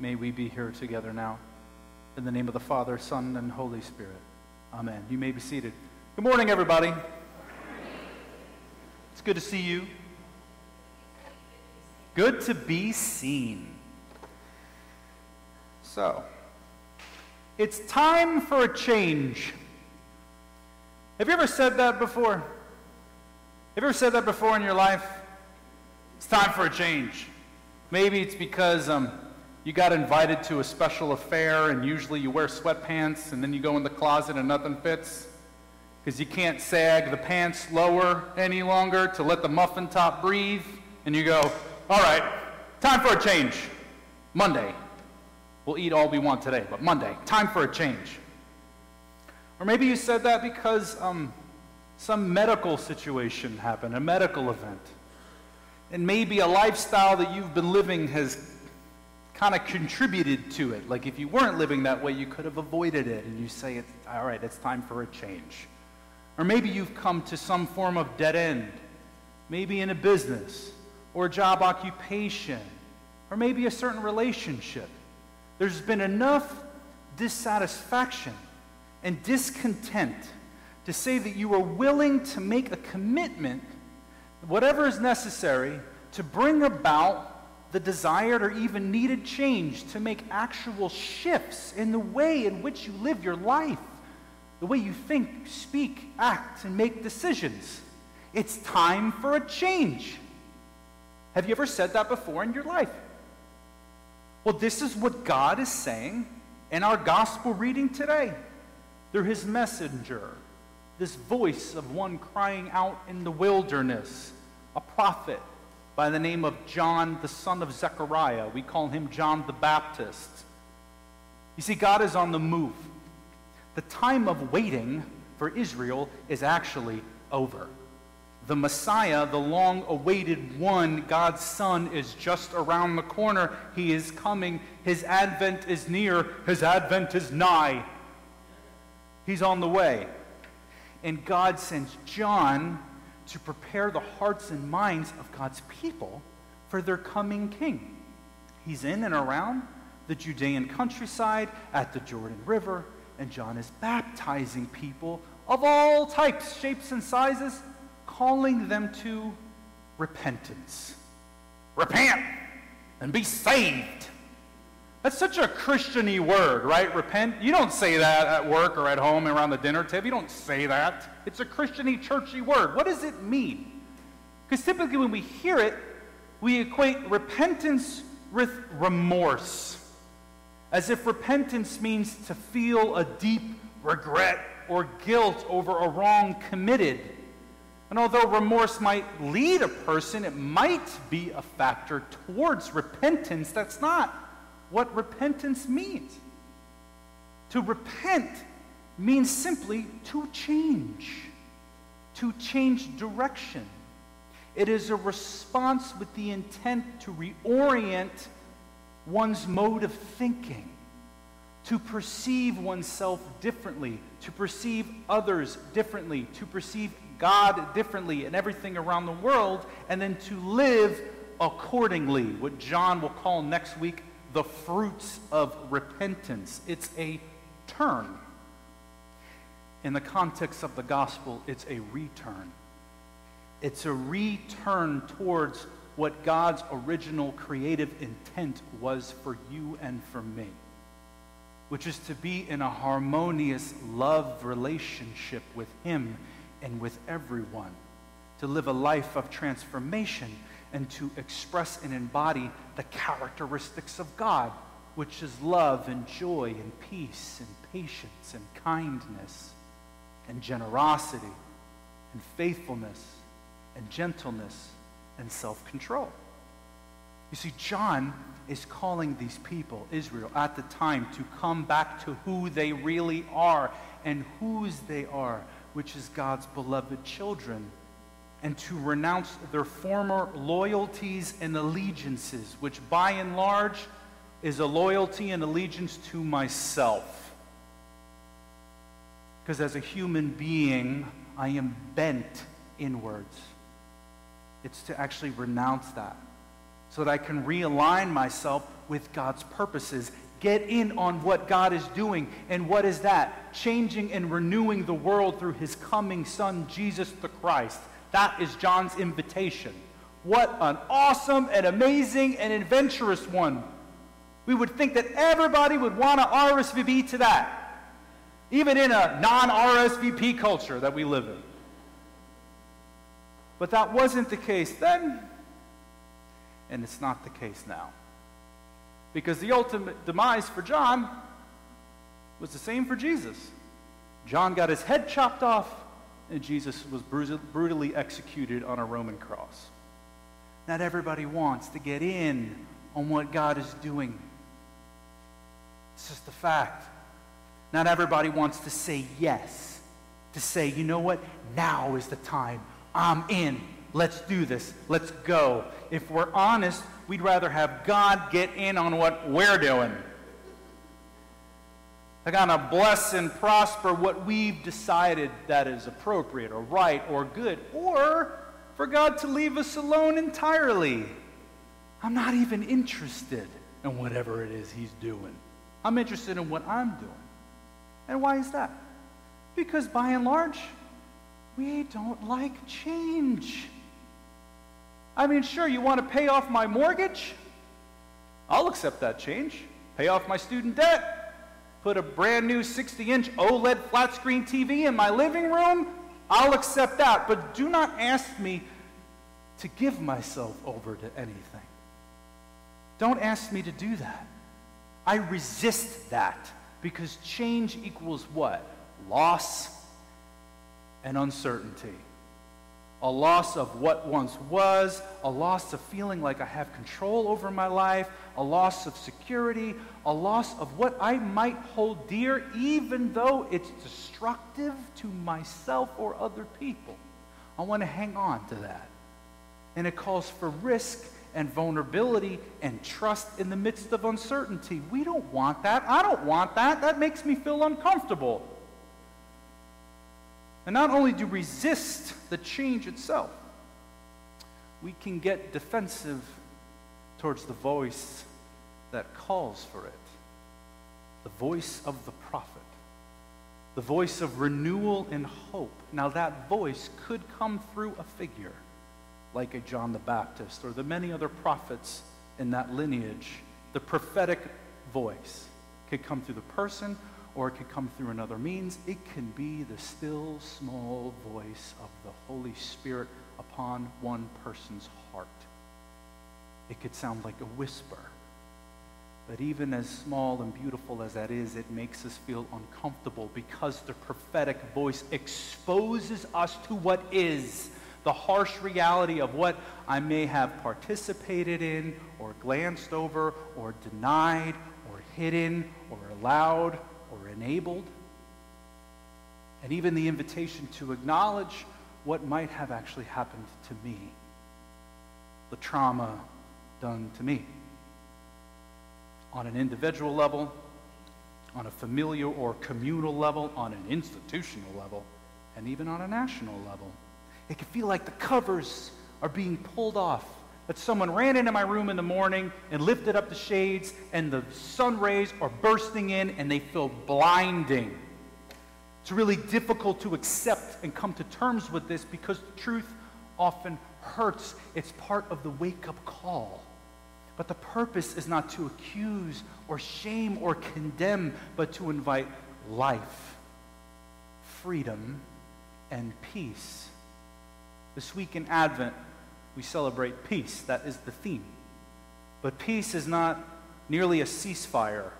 May we be here together now. In the name of the Father, Son, and Holy Spirit. Amen. You may be seated. Good morning, everybody. It's good to see you. Good to be seen. So, it's time for a change. Have you ever said that before? Have you ever said that before in your life? It's time for a change. Maybe it's because um, you got invited to a special affair and usually you wear sweatpants and then you go in the closet and nothing fits because you can't sag the pants lower any longer to let the muffin top breathe. And you go, all right, time for a change. Monday. We'll eat all we want today, but Monday, time for a change. Or maybe you said that because um, some medical situation happened, a medical event. And maybe a lifestyle that you've been living has kind of contributed to it. Like if you weren't living that way, you could have avoided it. And you say, it's, all right, it's time for a change. Or maybe you've come to some form of dead end, maybe in a business or a job occupation, or maybe a certain relationship. There's been enough dissatisfaction and discontent to say that you are willing to make a commitment whatever is necessary to bring about the desired or even needed change, to make actual shifts in the way in which you live your life, the way you think, speak, act, and make decisions. It's time for a change. Have you ever said that before in your life? Well, this is what God is saying in our gospel reading today through his messenger, this voice of one crying out in the wilderness, a prophet by the name of John, the son of Zechariah. We call him John the Baptist. You see, God is on the move. The time of waiting for Israel is actually over. The Messiah, the long awaited one, God's Son, is just around the corner. He is coming. His advent is near. His advent is nigh. He's on the way. And God sends John to prepare the hearts and minds of God's people for their coming king. He's in and around the Judean countryside at the Jordan River, and John is baptizing people of all types, shapes, and sizes, calling them to repentance. Repent and be saved. That's such a Christiany word, right? Repent. You don't say that at work or at home around the dinner table. You don't say that. It's a Christiany, churchy word. What does it mean? Because typically when we hear it, we equate repentance with remorse, as if repentance means to feel a deep regret or guilt over a wrong committed. And although remorse might lead a person, it might be a factor towards repentance. That's not what repentance means. To repent means simply to change, to change direction. It is a response with the intent to reorient one's mode of thinking, to perceive oneself differently, to perceive others differently, to perceive God differently and everything around the world, and then to live accordingly, what John will call next week the fruits of repentance. It's a turn. In the context of the gospel, it's a return. It's a return towards what God's original creative intent was for you and for me, which is to be in a harmonious love relationship with Him and with everyone, to live a life of transformation and to express and embody the characteristics of God, which is love and joy and peace and patience and kindness and generosity and faithfulness and gentleness and self control. You see, John is calling these people, Israel, at the time to come back to who they really are and whose they are, which is God's beloved children, and to renounce their former loyalties and allegiances, which by and large is a loyalty and allegiance to myself. Because as a human being, I am bent inwards. It's to actually renounce that so that I can realign myself with God's purposes. Get in on what God is doing. And what is that? Changing and renewing the world through his coming Son, Jesus the Christ. That is John's invitation. What an awesome and amazing and adventurous one. We would think that everybody would want to RSVP to that, even in a non RSVP culture that we live in. But that wasn't the case then, and it's not the case now. Because the ultimate demise for John was the same for Jesus. John got his head chopped off, Jesus was brutally executed on a Roman cross. Not everybody wants to get in on what God is doing. It's just a fact. Not everybody wants to say yes, to say, you know what, now is the time. I'm in. Let's do this. Let's go. If we're honest, we'd rather have God get in on what we're doing. They're going to bless and prosper what we've decided that is appropriate or right or good, or for God to leave us alone entirely. I'm not even interested in whatever it is He's doing. I'm interested in what I'm doing. And why is that? Because by and large, we don't like change. I mean, sure, you want to pay off my mortgage? I'll accept that change. Pay off my student debt. Put a brand new 60 inch OLED flat screen TV in my living room? I'll accept that. But do not ask me to give myself over to anything. Don't ask me to do that. I resist that because change equals what? Loss and uncertainty a loss of what once was, a loss of feeling like I have control over my life, a loss of security, a loss of what I might hold dear, even though it's destructive to myself or other people. I want to hang on to that. And it calls for risk and vulnerability and trust in the midst of uncertainty. We don't want that. I don't want that. That makes me feel uncomfortable. And not only do resist the change itself, we can get defensive towards the voice that calls for it the voice of the prophet, the voice of renewal and hope. Now, that voice could come through a figure like a John the Baptist or the many other prophets in that lineage. The prophetic voice could come through the person or it could come through another means. It can be the still small voice of the Holy Spirit upon one person's heart. It could sound like a whisper. But even as small and beautiful as that is, it makes us feel uncomfortable because the prophetic voice exposes us to what is the harsh reality of what I may have participated in or glanced over or denied or hidden or allowed or enabled, and even the invitation to acknowledge what might have actually happened to me, the trauma done to me. On an individual level, on a familial or communal level, on an institutional level, and even on a national level. It can feel like the covers are being pulled off that someone ran into my room in the morning and lifted up the shades, and the sun rays are bursting in and they feel blinding. It's really difficult to accept and come to terms with this because the truth often hurts. It's part of the wake up call. But the purpose is not to accuse or shame or condemn, but to invite life, freedom, and peace. This week in Advent, we celebrate peace. That is the theme. But peace is not nearly a ceasefire,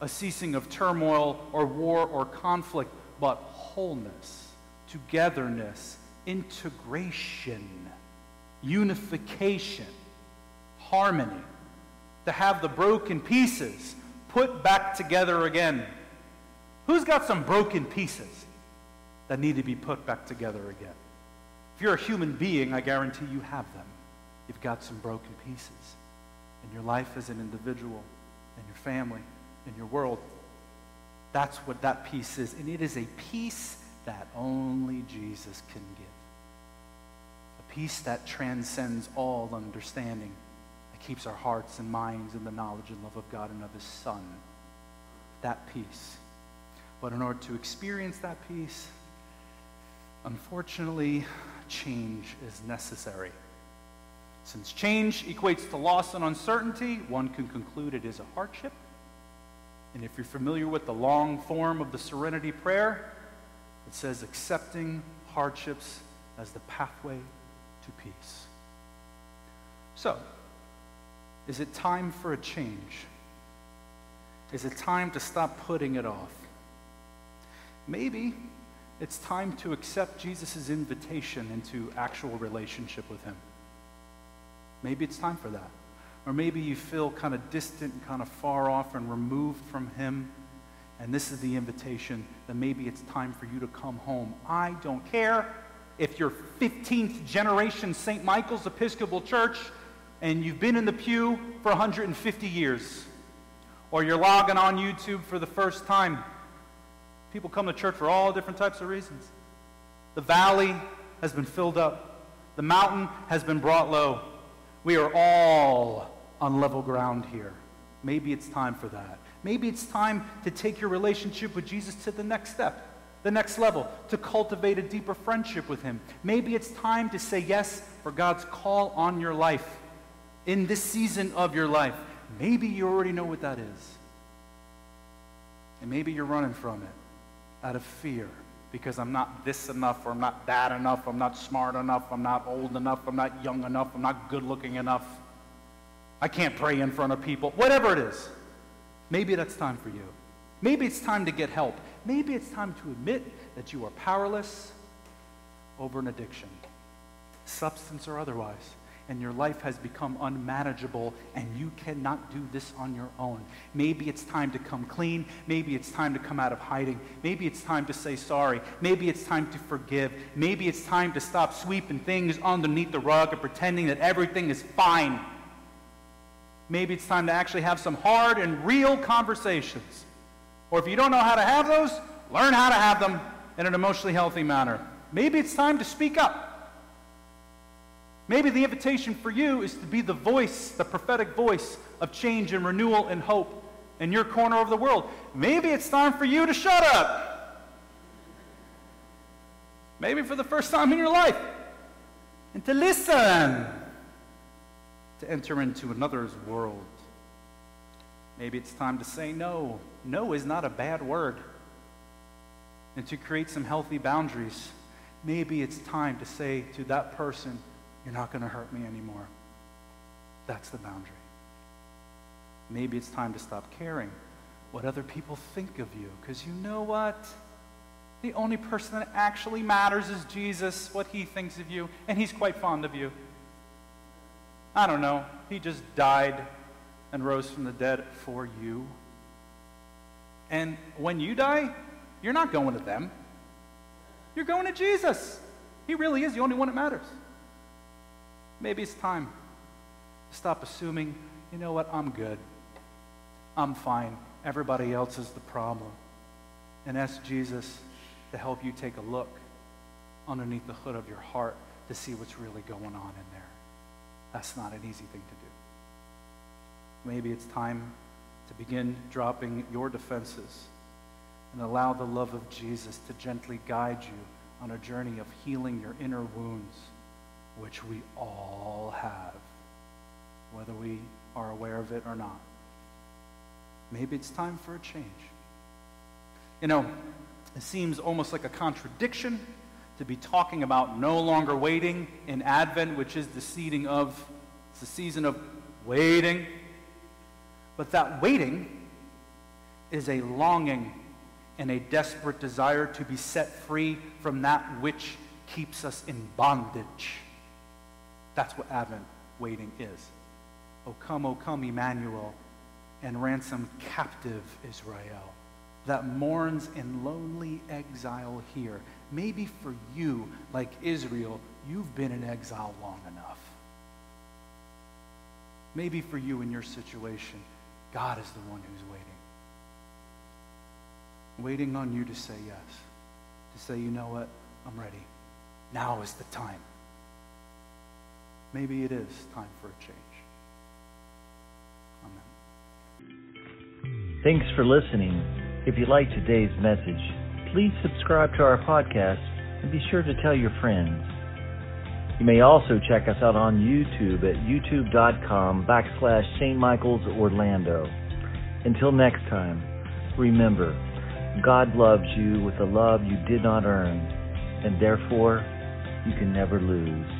a ceasing of turmoil or war or conflict, but wholeness, togetherness, integration, unification, harmony, to have the broken pieces put back together again. Who's got some broken pieces that need to be put back together again? If you're a human being, I guarantee you have them. You've got some broken pieces in your life as an individual, in your family, in your world. That's what that peace is. And it is a peace that only Jesus can give. A peace that transcends all understanding, that keeps our hearts and minds in the knowledge and love of God and of His Son. That peace. But in order to experience that peace, unfortunately, change is necessary. Since change equates to loss and uncertainty, one can conclude it is a hardship. And if you're familiar with the long form of the Serenity Prayer, it says accepting hardships as the pathway to peace. So, is it time for a change? Is it time to stop putting it off? Maybe it's time to accept Jesus' invitation into actual relationship with Him. Maybe it's time for that. Or maybe you feel kind of distant and kind of far off and removed from Him and this is the invitation that maybe it's time for you to come home. I don't care if you're 15th generation St. Michael's Episcopal Church and you've been in the pew for 150 years, or you're logging on YouTube for the first time. People come to church for all different types of reasons. The valley has been filled up, the mountain has been brought low. We are all on level ground here. Maybe it's time for that. Maybe it's time to take your relationship with Jesus to the next step, the next level, to cultivate a deeper friendship with Him. Maybe it's time to say yes for God's call on your life in this season of your life. Maybe you already know what that is. And maybe you're running from it out of fear because I'm not this enough, or I'm not that enough, I'm not smart enough, I'm not old enough, I'm not young enough, I'm not good looking enough. I can't pray in front of people, whatever it is. Maybe that's time for you. Maybe it's time to get help. Maybe it's time to admit that you are powerless over an addiction, substance or otherwise, and your life has become unmanageable and you cannot do this on your own. Maybe it's time to come clean. Maybe it's time to come out of hiding. Maybe it's time to say sorry. Maybe it's time to forgive. Maybe it's time to stop sweeping things underneath the rug and pretending that everything is fine maybe it's time to actually have some hard and real conversations. Or if you don't know how to have those, learn how to have them in an emotionally healthy manner. Maybe it's time to speak up. Maybe the invitation for you is to be the voice, the prophetic voice of change and renewal and hope in your corner of the world. Maybe it's time for you to shut up. Maybe for the first time in your life. And to listen to enter into another's world. Maybe it's time to say no. No is not a bad word. And to create some healthy boundaries. Maybe it's time to say to that person, You're not going to hurt me anymore. That's the boundary. Maybe it's time to stop caring what other people think of you. Because you know what? The only person that actually matters is Jesus, what he thinks of you, and he's quite fond of you. I don't know. He just died and rose from the dead for you. And when you die, you're not going to them. You're going to Jesus. He really is the only one that matters. Maybe it's time to stop assuming, you know what, I'm good. I'm fine. Everybody else is the problem. And ask Jesus to help you take a look underneath the hood of your heart to see what's really going on in there. That's not an easy thing to do. Maybe it's time to begin dropping your defenses and allow the love of Jesus to gently guide you on a journey of healing your inner wounds, which we all have, whether we are aware of it or not. Maybe it's time for a change. You know, it seems almost like a contradiction to be talking about no longer waiting in Advent, which is the seating of, it's the season of waiting. But that waiting is a longing and a desperate desire to be set free from that which keeps us in bondage. That's what Advent waiting is. O come, O come, Emmanuel, and ransom captive Israel that mourns in lonely exile here. Maybe for you, like Israel, you've been in exile long enough. Maybe for you in your situation, God is the one who's waiting. Waiting on you to say yes. To say, you know what? I'm ready. Now is the time. Maybe it is time for a change. Amen. Thanks for listening. If you like today's message, please subscribe to our podcast and be sure to tell your friends. You may also check us out on YouTube at youtube.com backslash St. Michael's Orlando. Until next time, remember, God loves you with a love you did not earn, and therefore you can never lose.